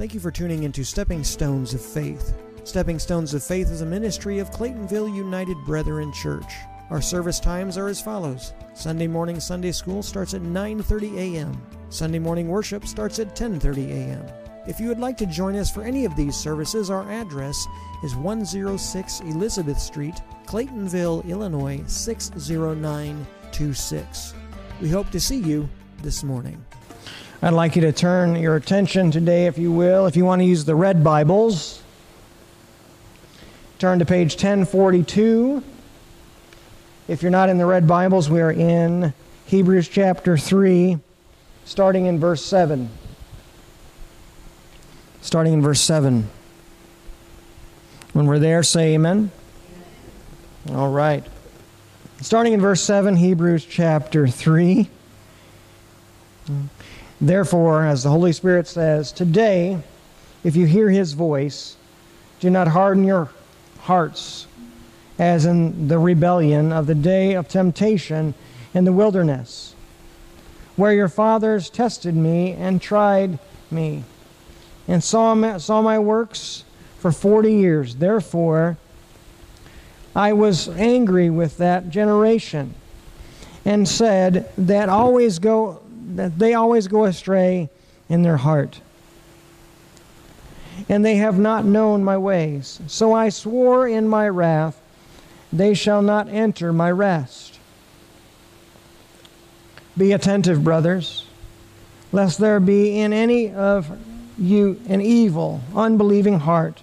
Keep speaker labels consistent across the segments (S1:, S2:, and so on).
S1: Thank you for tuning into Stepping Stones of Faith. Stepping Stones of Faith is a ministry of Claytonville United Brethren Church. Our service times are as follows. Sunday morning Sunday school starts at 9:30 a.m. Sunday morning worship starts at 10:30 a.m. If you would like to join us for any of these services, our address is 106 Elizabeth Street, Claytonville, Illinois 60926. We hope to see you this morning. I'd like you to turn your attention today, if you will, if you want to use the red Bibles. Turn to page 1042. If you're not in the red Bibles, we are in Hebrews chapter 3, starting in verse 7. Starting in verse 7. When we're there, say amen. All right. Starting in verse 7, Hebrews chapter 3. Therefore, as the Holy Spirit says, today, if you hear his voice, do not harden your hearts as in the rebellion of the day of temptation in the wilderness, where your fathers tested me and tried me, and saw my, saw my works for forty years. Therefore, I was angry with that generation and said that always go that they always go astray in their heart. And they have not known my ways. So I swore in my wrath, they shall not enter my rest. Be attentive, brothers, lest there be in any of you an evil, unbelieving heart,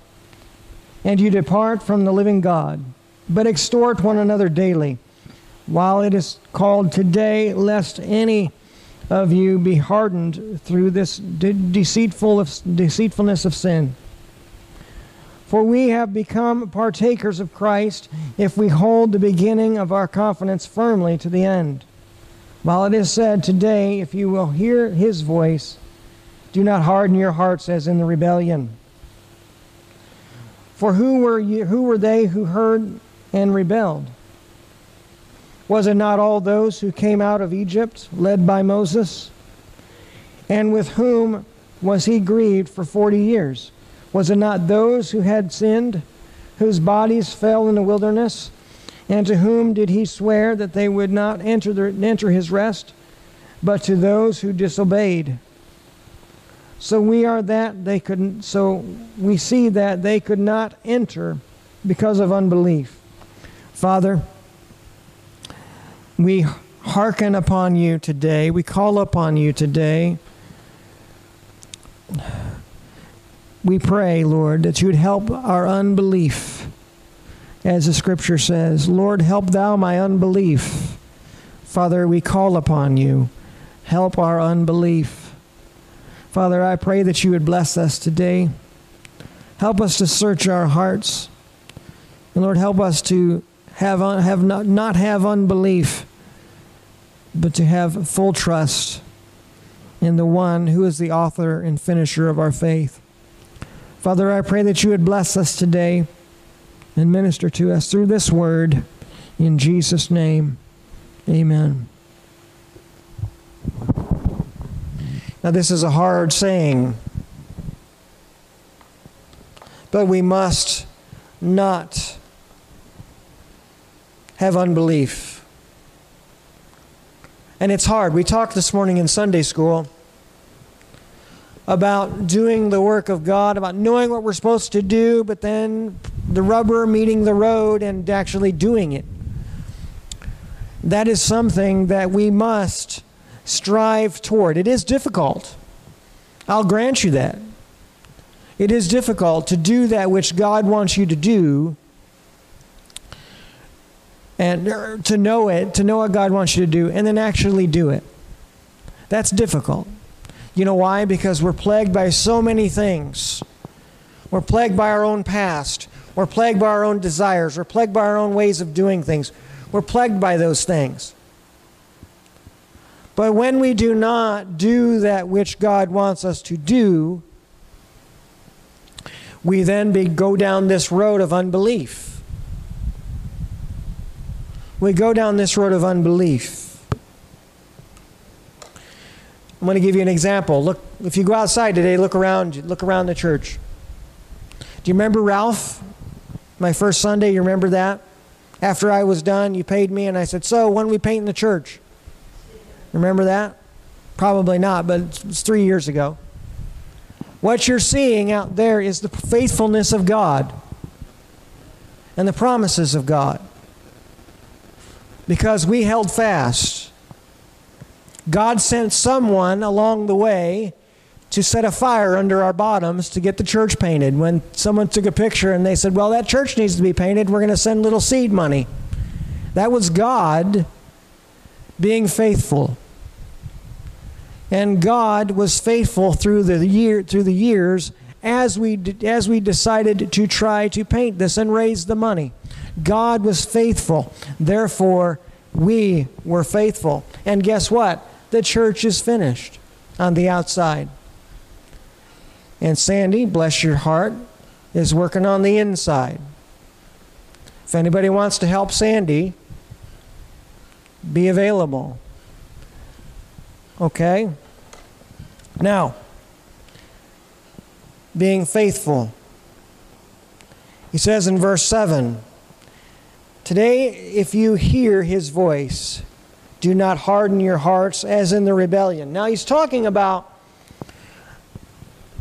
S1: and you depart from the living God. But extort one another daily, while it is called today, lest any of you be hardened through this de- deceitful of, deceitfulness of sin. For we have become partakers of Christ if we hold the beginning of our confidence firmly to the end. While it is said, Today, if you will hear his voice, do not harden your hearts as in the rebellion. For who were, you, who were they who heard and rebelled? Was it not all those who came out of Egypt, led by Moses? And with whom was he grieved for forty years? Was it not those who had sinned, whose bodies fell in the wilderness? And to whom did he swear that they would not enter, the, enter his rest, but to those who disobeyed? So we are that they couldn't. So we see that they could not enter because of unbelief. Father. We hearken upon you today. We call upon you today. We pray, Lord, that you would help our unbelief. As the scripture says, Lord, help thou my unbelief. Father, we call upon you. Help our unbelief. Father, I pray that you would bless us today. Help us to search our hearts. And Lord, help us to have, have not, not have unbelief, but to have full trust in the one who is the author and finisher of our faith. Father, I pray that you would bless us today and minister to us through this word. In Jesus' name, amen. Now, this is a hard saying, but we must not have unbelief. And it's hard. We talked this morning in Sunday school about doing the work of God, about knowing what we're supposed to do, but then the rubber meeting the road and actually doing it. That is something that we must strive toward. It is difficult. I'll grant you that. It is difficult to do that which God wants you to do and er, to know it, to know what God wants you to do, and then actually do it. That's difficult. You know why? Because we're plagued by so many things. We're plagued by our own past. We're plagued by our own desires. We're plagued by our own ways of doing things. We're plagued by those things. But when we do not do that which God wants us to do, we then be, go down this road of unbelief we go down this road of unbelief. I'm going to give you an example. Look, if you go outside today, look around, look around the church. Do you remember Ralph? My first Sunday, you remember that? After I was done, you paid me, and I said, So, when we paint in the church? Remember that? Probably not, but it's three years ago. What you're seeing out there is the faithfulness of God and the promises of God. Because we held fast. God sent someone along the way to set a fire under our bottoms to get the church painted. When someone took a picture and they said, Well, that church needs to be painted, we're going to send little seed money. That was God being faithful. And God was faithful through the year through the years as we as we decided to try to paint this and raise the money. God was faithful. Therefore, we were faithful. And guess what? The church is finished on the outside. And Sandy, bless your heart, is working on the inside. If anybody wants to help Sandy, be available. Okay? Now, being faithful. He says in verse 7 Today, if you hear his voice, do not harden your hearts as in the rebellion. Now, he's talking about,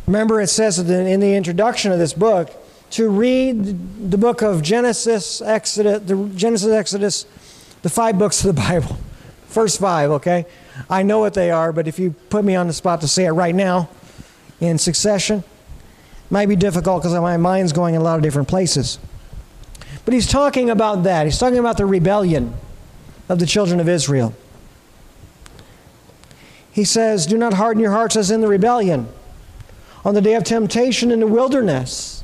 S1: remember, it says in the introduction of this book, to read the book of Genesis, Exodus, the Genesis, Exodus, the five books of the Bible. First five, okay? I know what they are, but if you put me on the spot to say it right now in succession, might be difficult because my mind's going in a lot of different places. But he's talking about that. He's talking about the rebellion of the children of Israel. He says, Do not harden your hearts as in the rebellion on the day of temptation in the wilderness.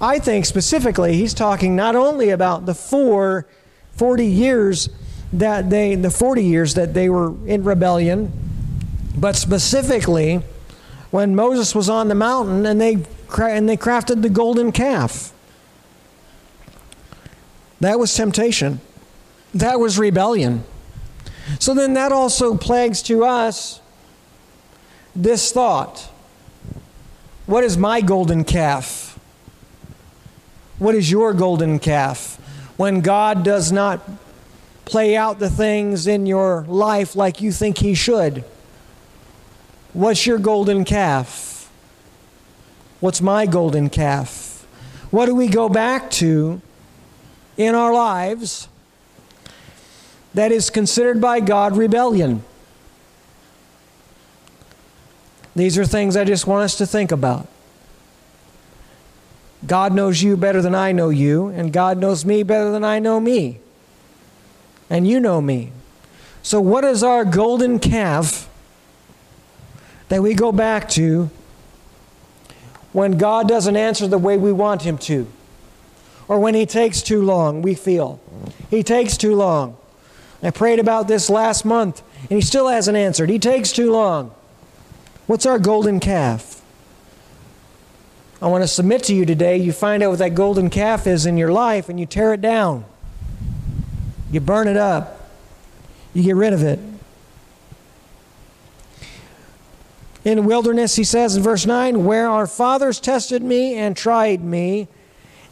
S1: I think specifically he's talking not only about the four 40 years that they, the 40 years that they were in rebellion, but specifically when Moses was on the mountain and they, and they crafted the golden calf. That was temptation. That was rebellion. So then that also plagues to us this thought What is my golden calf? What is your golden calf? When God does not play out the things in your life like you think He should. What's your golden calf? What's my golden calf? What do we go back to in our lives that is considered by God rebellion? These are things I just want us to think about. God knows you better than I know you, and God knows me better than I know me and you know me. So, what is our golden calf that we go back to when God doesn't answer the way we want Him to? Or when He takes too long, we feel. He takes too long. I prayed about this last month, and He still hasn't answered. He takes too long. What's our golden calf? I want to submit to you today. You find out what that golden calf is in your life, and you tear it down. You burn it up. You get rid of it. In the wilderness, he says in verse 9, where our fathers tested me and tried me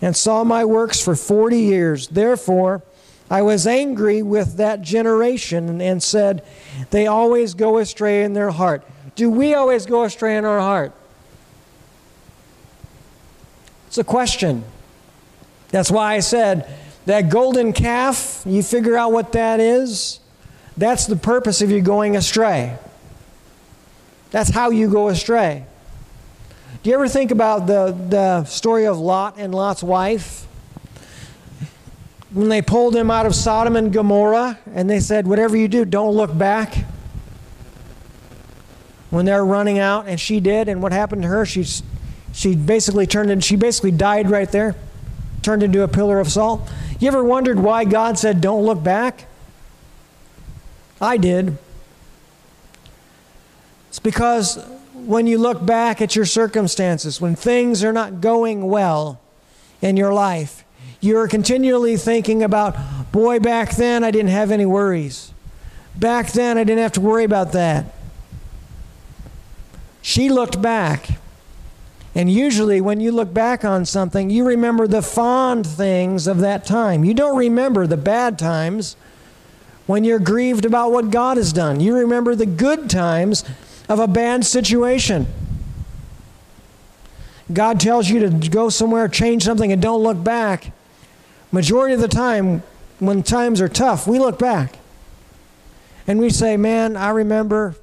S1: and saw my works for 40 years. Therefore, I was angry with that generation and said, They always go astray in their heart. Do we always go astray in our heart? It's a question. That's why I said, that golden calf, you figure out what that is? That's the purpose of you going astray. That's how you go astray. Do you ever think about the, the story of Lot and Lot's wife? When they pulled him out of Sodom and Gomorrah and they said, Whatever you do, don't look back. When they're running out, and she did, and what happened to her? She, she basically turned in, she basically died right there, turned into a pillar of salt. You ever wondered why God said, don't look back? I did. It's because when you look back at your circumstances, when things are not going well in your life, you're continually thinking about, boy, back then I didn't have any worries. Back then I didn't have to worry about that. she looked back. And usually, when you look back on something, you remember the fond things of that time. You don't remember the bad times when you're grieved about what God has done. You remember the good times of a bad situation. God tells you to go somewhere, change something, and don't look back. Majority of the time, when times are tough, we look back. And we say, Man, I remember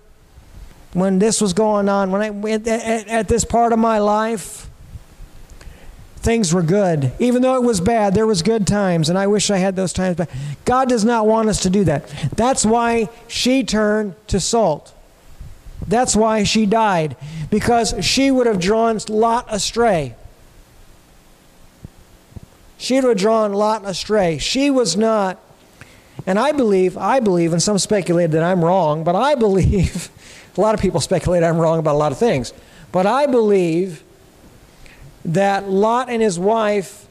S1: when this was going on, when I at, at, at this part of my life, things were good. Even though it was bad, there was good times, and I wish I had those times But God does not want us to do that. That's why she turned to salt. That's why she died, because she would have drawn Lot astray. She would have drawn Lot astray. She was not, and I believe, I believe, and some speculate that I'm wrong, but I believe, a lot of people speculate I'm wrong about a lot of things, but I believe that Lot and his wife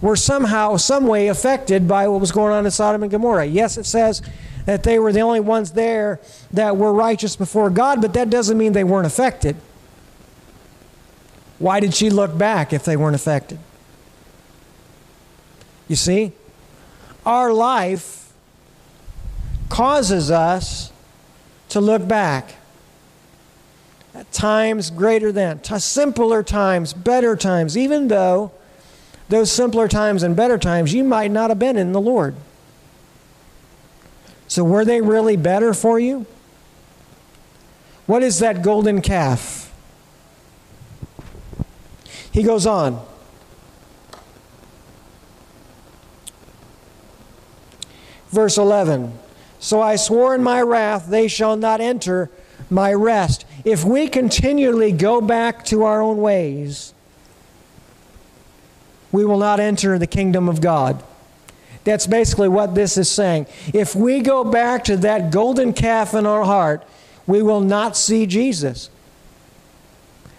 S1: were somehow, some way affected by what was going on in Sodom and Gomorrah. Yes, it says that they were the only ones there that were righteous before God, but that doesn't mean they weren't affected. Why did she look back if they weren't affected? You see, our life causes us to look back at times greater than, simpler times, better times, even though those simpler times and better times you might not have been in the Lord. So, were they really better for you? What is that golden calf? He goes on. Verse 11 So I swore in my wrath, they shall not enter my rest. If we continually go back to our own ways, we will not enter the kingdom of God. That's basically what this is saying. If we go back to that golden calf in our heart, we will not see Jesus.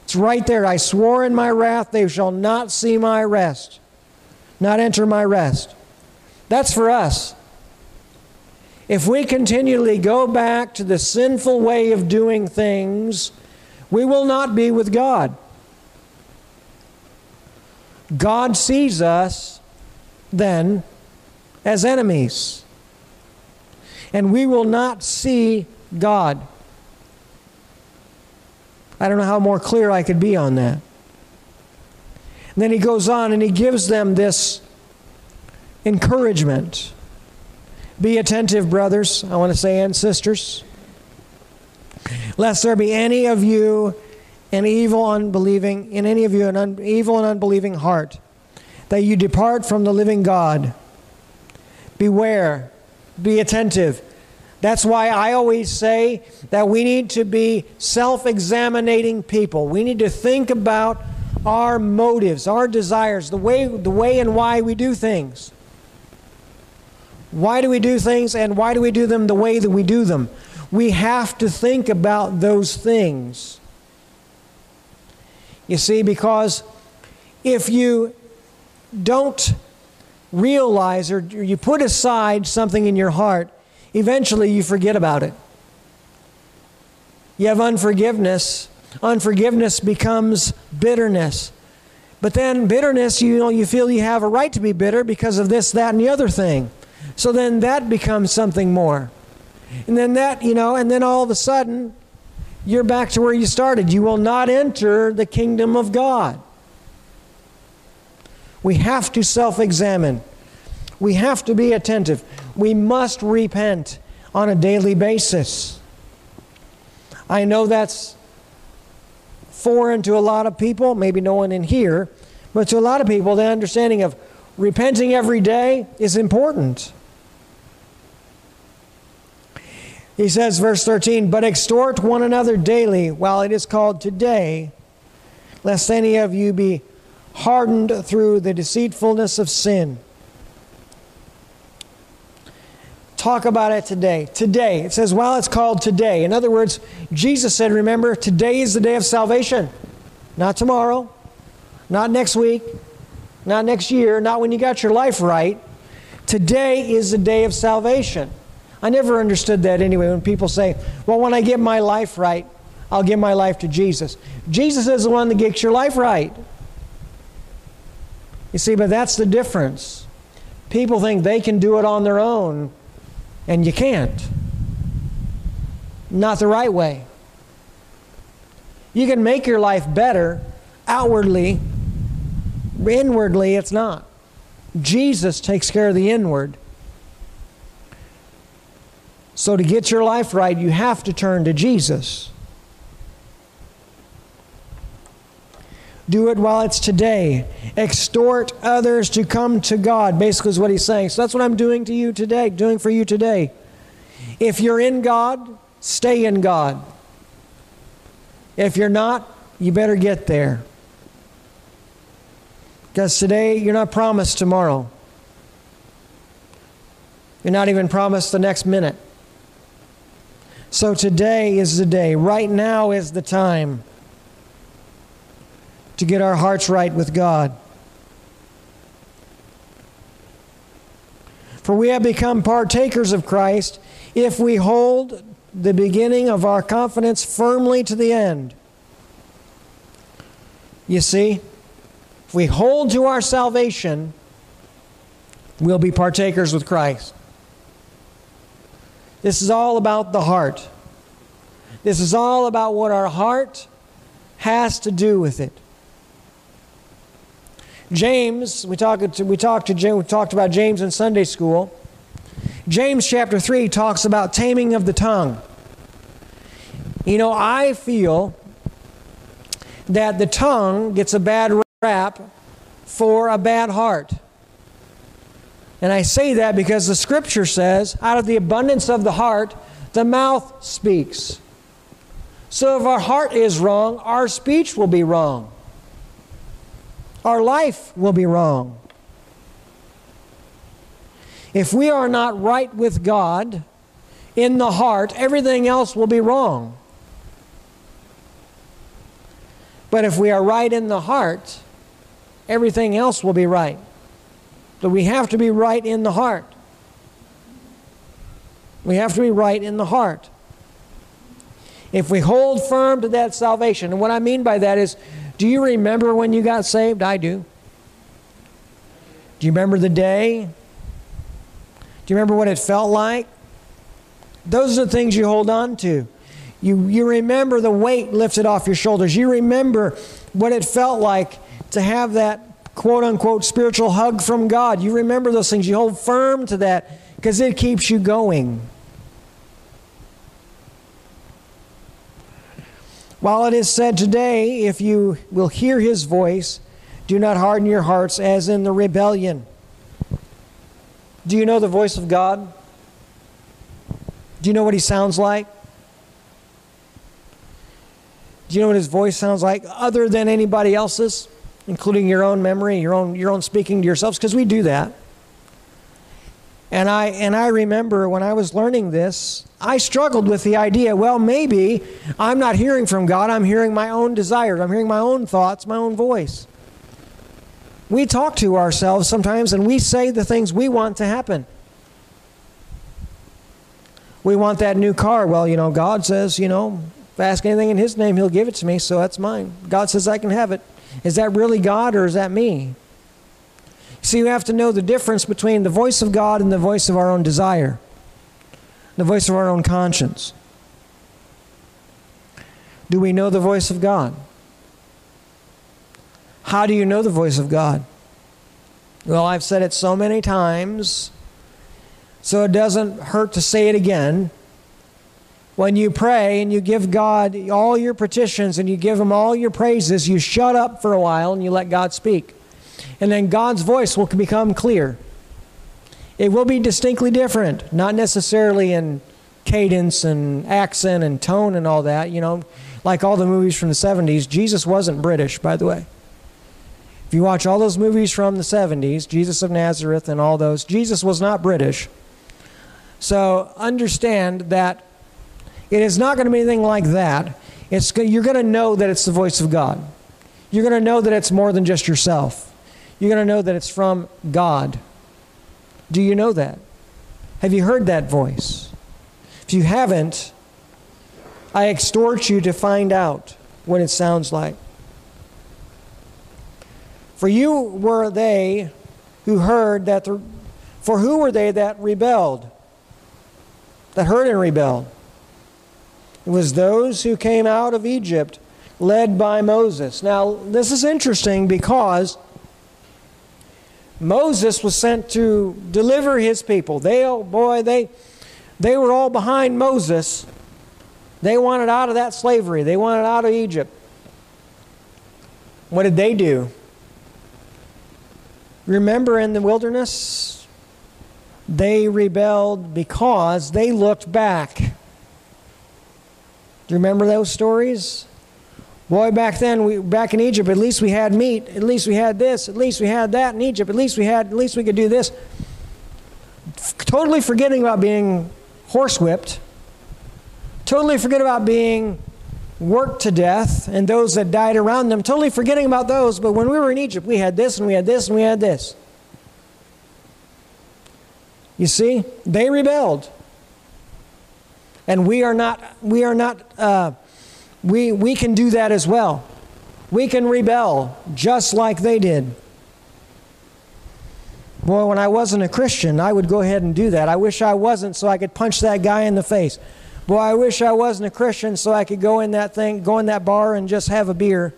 S1: It's right there. I swore in my wrath, they shall not see my rest, not enter my rest. That's for us. If we continually go back to the sinful way of doing things, we will not be with God. God sees us then as enemies. And we will not see God. I don't know how more clear I could be on that. And then he goes on and he gives them this encouragement. Be attentive, brothers, I want to say, and sisters, lest there be any of you an evil, unbelieving, in any of you an un, evil and unbelieving heart, that you depart from the living God. Beware, be attentive. That's why I always say that we need to be self examining people. We need to think about our motives, our desires, the way, the way and why we do things. Why do we do things and why do we do them the way that we do them? We have to think about those things. You see, because if you don't realize or you put aside something in your heart, eventually you forget about it. You have unforgiveness. Unforgiveness becomes bitterness. But then bitterness, you know, you feel you have a right to be bitter because of this, that, and the other thing. So then that becomes something more. And then that, you know, and then all of a sudden, you're back to where you started. You will not enter the kingdom of God. We have to self examine. We have to be attentive. We must repent on a daily basis. I know that's foreign to a lot of people, maybe no one in here, but to a lot of people, the understanding of repenting every day is important. He says, verse 13, but extort one another daily while it is called today, lest any of you be hardened through the deceitfulness of sin. Talk about it today. Today. It says, while it's called today. In other words, Jesus said, remember, today is the day of salvation. Not tomorrow, not next week, not next year, not when you got your life right. Today is the day of salvation. I never understood that anyway when people say, well, when I get my life right, I'll give my life to Jesus. Jesus is the one that gets your life right. You see, but that's the difference. People think they can do it on their own, and you can't. Not the right way. You can make your life better outwardly, inwardly, it's not. Jesus takes care of the inward. So, to get your life right, you have to turn to Jesus. Do it while it's today. Extort others to come to God, basically, is what he's saying. So, that's what I'm doing to you today, doing for you today. If you're in God, stay in God. If you're not, you better get there. Because today, you're not promised tomorrow. You're not even promised the next minute. So today is the day. Right now is the time to get our hearts right with God. For we have become partakers of Christ if we hold the beginning of our confidence firmly to the end. You see, if we hold to our salvation, we'll be partakers with Christ. This is all about the heart. This is all about what our heart has to do with it. James, we talked to, we talked to we talked about James in Sunday school. James chapter 3 talks about taming of the tongue. You know, I feel that the tongue gets a bad rap for a bad heart. And I say that because the scripture says, out of the abundance of the heart, the mouth speaks. So if our heart is wrong, our speech will be wrong. Our life will be wrong. If we are not right with God in the heart, everything else will be wrong. But if we are right in the heart, everything else will be right. So we have to be right in the heart. We have to be right in the heart. If we hold firm to that salvation, and what I mean by that is, do you remember when you got saved? I do. Do you remember the day? Do you remember what it felt like? Those are the things you hold on to. You, you remember the weight lifted off your shoulders. You remember what it felt like to have that quote unquote spiritual hug from God. You remember those things. You hold firm to that because it keeps you going. While it is said today, if you will hear his voice, do not harden your hearts as in the rebellion. Do you know the voice of God? Do you know what he sounds like? Do you know what his voice sounds like other than anybody else's? including your own memory, your own, your own speaking to yourselves, because we do that. And I, and I remember when I was learning this, I struggled with the idea well, maybe I'm not hearing from God, I'm hearing my own desires, I'm hearing my own thoughts, my own voice. We talk to ourselves sometimes and we say the things we want to happen. We want that new car. Well, you know, God says, you know, if I ask anything in His name, He'll give it to me, so that's mine. God says I can have it. Is that really God or is that me? See, you have to know the difference between the voice of God and the voice of our own desire, the voice of our own conscience. Do we know the voice of God? How do you know the voice of God? Well, I've said it so many times, so it doesn't hurt to say it again when you pray and you give God all your petitions and you give Him all your praises, you shut up for a while and you let God speak. And then God's voice will become clear. It will be distinctly different, not necessarily in cadence and accent and tone and all that, you know, like all the movies from the 70s. Jesus wasn't British, by the way. If you watch all those movies from the 70s, Jesus of Nazareth and all those, Jesus was not British. So understand that it is not going to be anything like that. It's, you're going to know that it's the voice of God. You're going to know that it's more than just yourself. You're going to know that it's from God. Do you know that? Have you heard that voice? If you haven't, I extort you to find out what it sounds like. For you were they who heard that the, for who were they that rebelled? That heard and rebelled. It was those who came out of Egypt led by Moses. Now, this is interesting because Moses was sent to deliver his people. They, oh boy, they, they were all behind Moses. They wanted out of that slavery, they wanted out of Egypt. What did they do? Remember in the wilderness? They rebelled because they looked back. Do you remember those stories? Boy, back then, we, back in Egypt, at least we had meat. At least we had this. At least we had that in Egypt. At least we had. At least we could do this. Totally forgetting about being horsewhipped. Totally forget about being worked to death and those that died around them. Totally forgetting about those. But when we were in Egypt, we had this and we had this and we had this. You see, they rebelled, and we are not. We are not. Uh, we, we can do that as well. We can rebel just like they did. Boy, when I wasn't a Christian, I would go ahead and do that. I wish I wasn't so I could punch that guy in the face. Boy, I wish I wasn't a Christian so I could go in that thing, go in that bar and just have a beer,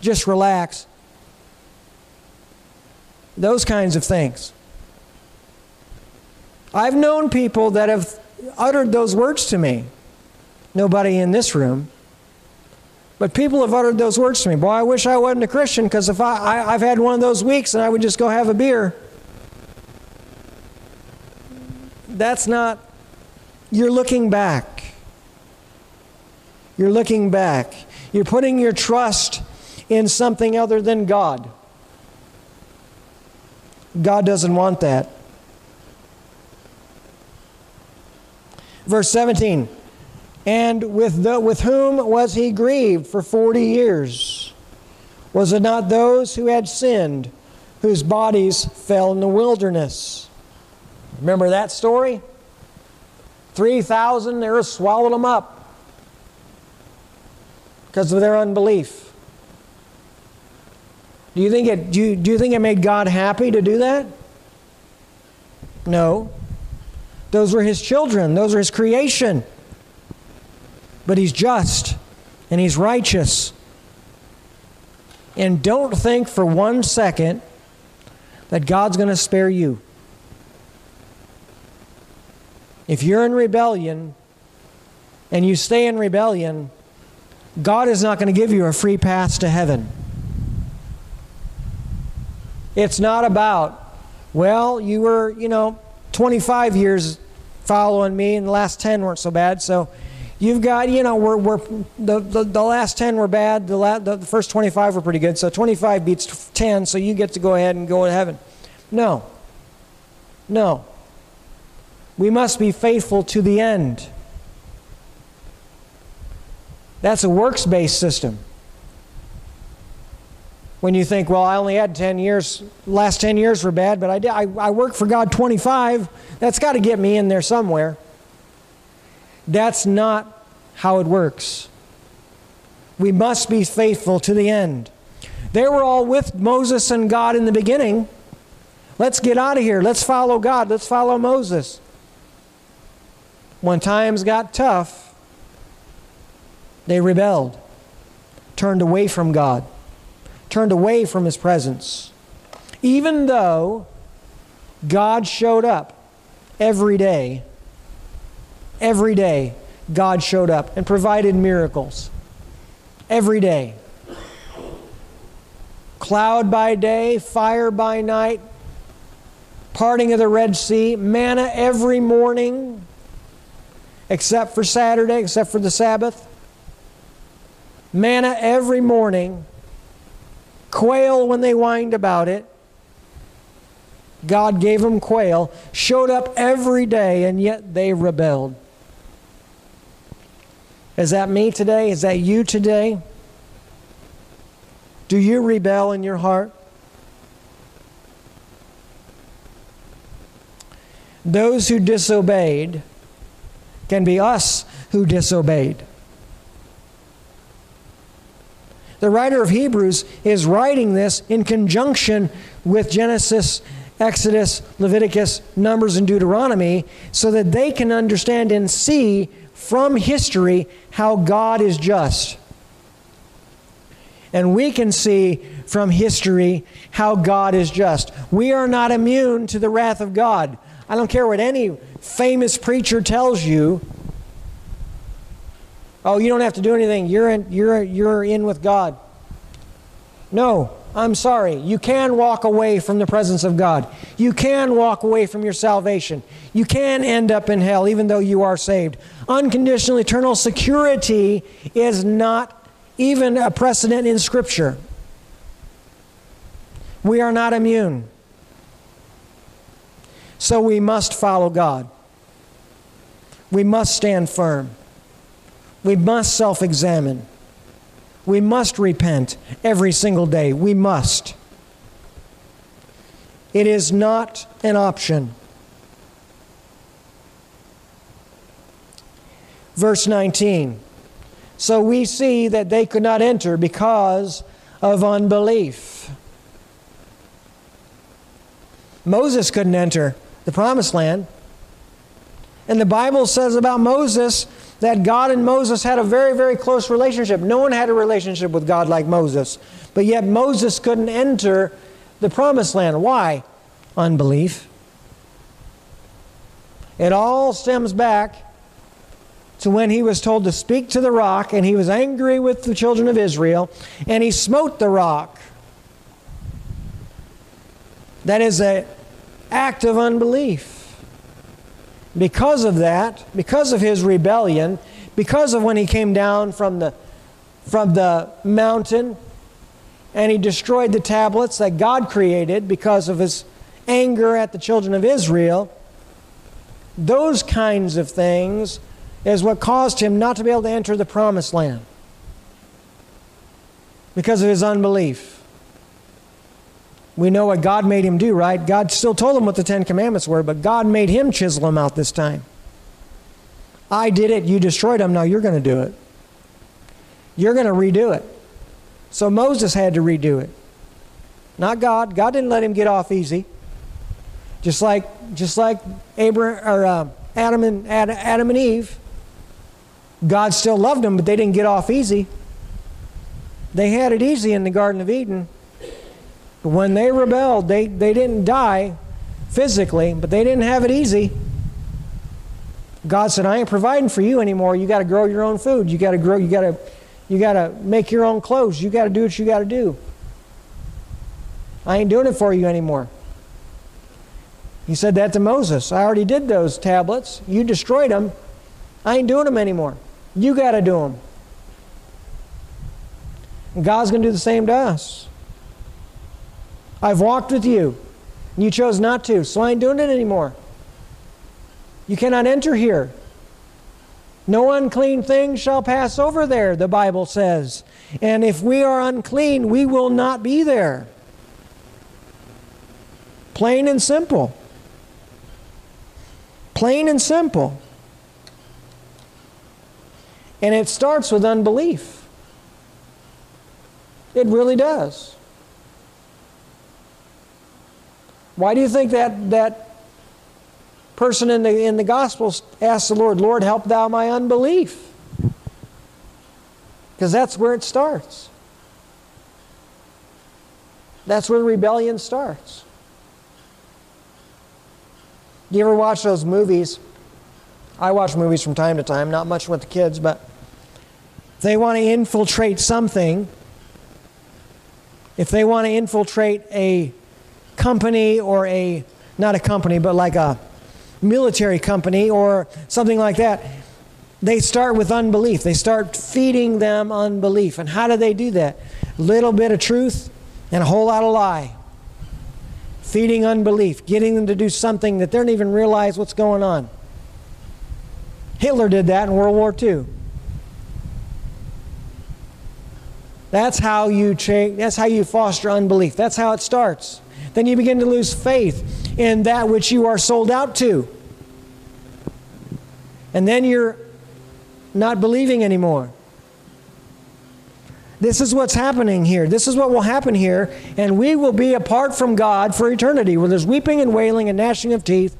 S1: just relax. Those kinds of things. I've known people that have uttered those words to me. Nobody in this room. But people have uttered those words to me. Boy, I wish I wasn't a Christian because if I, I, I've had one of those weeks and I would just go have a beer. That's not, you're looking back. You're looking back. You're putting your trust in something other than God. God doesn't want that. Verse 17 and with, the, with whom was he grieved for 40 years? Was it not those who had sinned, whose bodies fell in the wilderness? Remember that story? 3,000, they were swallowed them up because of their unbelief. Do you, think it, do, you, do you think it made God happy to do that? No. Those were his children, those were his creation but He's just and He's righteous. And don't think for one second that God's going to spare you. If you're in rebellion and you stay in rebellion, God is not going to give you a free pass to heaven. It's not about, well, you were, you know, 25 years following me and the last 10 weren't so bad, so You've got, you know, we're, we're the, the, the last 10 were bad, the, la, the first 25 were pretty good, so 25 beats 10, so you get to go ahead and go to heaven. No. No. We must be faithful to the end. That's a works based system. When you think, well, I only had 10 years, last 10 years were bad, but I, did, I, I worked for God 25, that's got to get me in there somewhere. That's not how it works. We must be faithful to the end. They were all with Moses and God in the beginning. Let's get out of here. Let's follow God. Let's follow Moses. When times got tough, they rebelled, turned away from God, turned away from His presence. Even though God showed up every day Every day, God showed up and provided miracles. Every day. Cloud by day, fire by night, parting of the Red Sea, manna every morning, except for Saturday, except for the Sabbath. Manna every morning, quail when they whined about it. God gave them quail, showed up every day, and yet they rebelled. Is that me today? Is that you today? Do you rebel in your heart? Those who disobeyed can be us who disobeyed. The writer of Hebrews is writing this in conjunction with Genesis Exodus, Leviticus, Numbers, and Deuteronomy so that they can understand and see from history how God is just. And we can see from history how God is just. We are not immune to the wrath of God. I don't care what any famous preacher tells you. Oh, you don't have to do anything. You're in, you're, you're in with God. No, I'm sorry. You can walk away from the presence of God. You can walk away from your salvation. You can end up in hell even though you are saved. Unconditional eternal security is not even a precedent in Scripture. We are not immune. So we must follow God. We must stand firm. We must self examine. We must repent every single day. We must. It is not an option. Verse 19. So we see that they could not enter because of unbelief. Moses couldn't enter the promised land. And the Bible says about Moses that God and Moses had a very, very close relationship. No one had a relationship with God like Moses. But yet Moses couldn't enter the promised land. Why? Unbelief. It all stems back to when he was told to speak to the rock, and he was angry with the children of Israel, and he smote the rock. That is an act of unbelief. Because of that, because of his rebellion, because of when he came down from the, from the mountain and he destroyed the tablets that God created because of his anger at the children of Israel, those kinds of things is what caused him not to be able to enter the promised land because of his unbelief. We know what God made him do, right? God still told him what the Ten Commandments were, but God made him chisel them out this time. I did it, you destroyed them, now you're going to do it. You're going to redo it. So Moses had to redo it. Not God. God didn't let him get off easy. Just like, just like Abraham, or, uh, Adam, and, Adam and Eve, God still loved them, but they didn't get off easy. They had it easy in the Garden of Eden. When they rebelled, they, they didn't die physically, but they didn't have it easy. God said, I ain't providing for you anymore. You got to grow your own food. You got to grow, you got to you got to make your own clothes. You got to do what you got to do. I ain't doing it for you anymore. He said that to Moses. I already did those tablets. You destroyed them. I ain't doing them anymore. You got to do them. And God's going to do the same to us. I've walked with you. And you chose not to, so I ain't doing it anymore. You cannot enter here. No unclean thing shall pass over there, the Bible says. And if we are unclean, we will not be there. Plain and simple. Plain and simple. And it starts with unbelief. It really does. Why do you think that, that person in the, in the Gospels asked the Lord, Lord, help thou my unbelief? Because that's where it starts. That's where rebellion starts. Do you ever watch those movies? I watch movies from time to time, not much with the kids, but they want to infiltrate something. If they want to infiltrate a company or a, not a company, but like a military company or something like that, they start with unbelief. They start feeding them unbelief. And how do they do that? A little bit of truth and a whole lot of lie. Feeding unbelief, getting them to do something that they don't even realize what's going on. Hitler did that in World War II. That's how you change, that's how you foster unbelief. That's how it starts then you begin to lose faith in that which you are sold out to. And then you're not believing anymore. This is what's happening here. This is what will happen here. And we will be apart from God for eternity, where there's weeping and wailing and gnashing of teeth,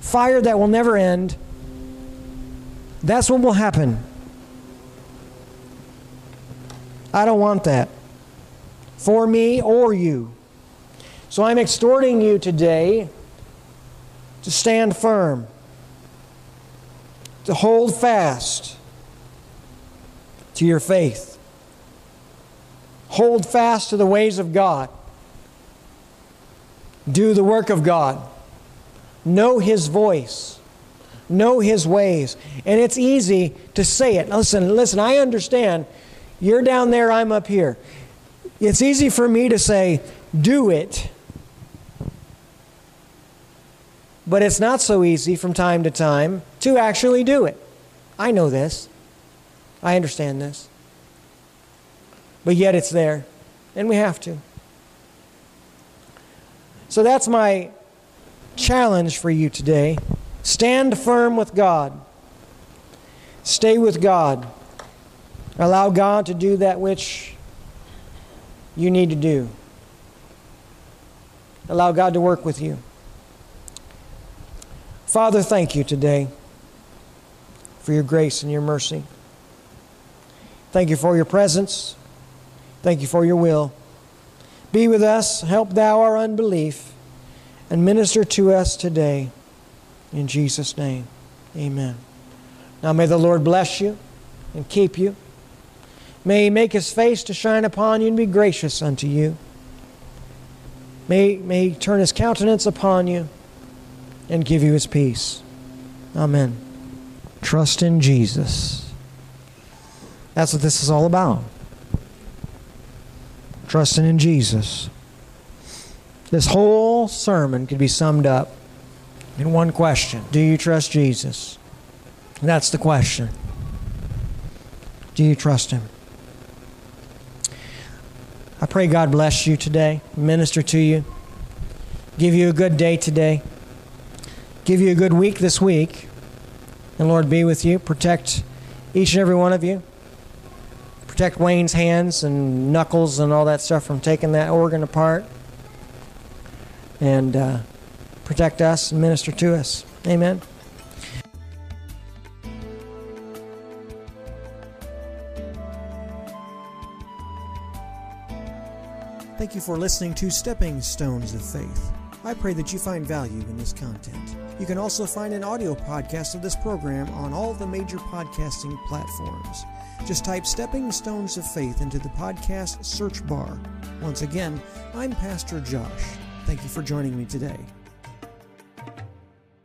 S1: fire that will never end. That's what will happen. I don't want that for me or you. So I'm exhorting you today to stand firm, to hold fast to your faith. Hold fast to the ways of God. Do the work of God. Know His voice. Know His ways. And it's easy to say it. Listen, listen, I understand. You're down there, I'm up here. It's easy for me to say, do it. But it's not so easy from time to time to actually do it. I know this. I understand this. But yet it's there, and we have to. So that's my challenge for you today. Stand firm with God. Stay with God. Allow God to do that which you need to do. Allow God to work with you. Father, thank you today for your grace and your mercy. Thank you for your presence. Thank you for your will. Be with us, help thou our unbelief, and minister to us today. In Jesus' name, amen. Now may the Lord bless you and keep you. May he make his face to shine upon you and be gracious unto you. May, may he turn his countenance upon you and give you his peace. Amen. Trust in Jesus. That's what this is all about. Trusting in Jesus. This whole sermon could be summed up in one question Do you trust Jesus? That's the question. Do you trust Him? I pray God bless you today, minister to you, give you a good day today, give you a good week this week, and Lord be with you, protect each and every one of you protect Wayne's hands and knuckles and all that stuff from taking that organ apart. And uh, protect us and minister to us. Amen. Thank you for listening to Stepping Stones of Faith. I pray that you find value in this content. You can also find an audio podcast of this program on all the major podcasting platforms. Just type Stepping Stones of Faith into the podcast search bar. Once again, I'm Pastor Josh. Thank you for joining me today.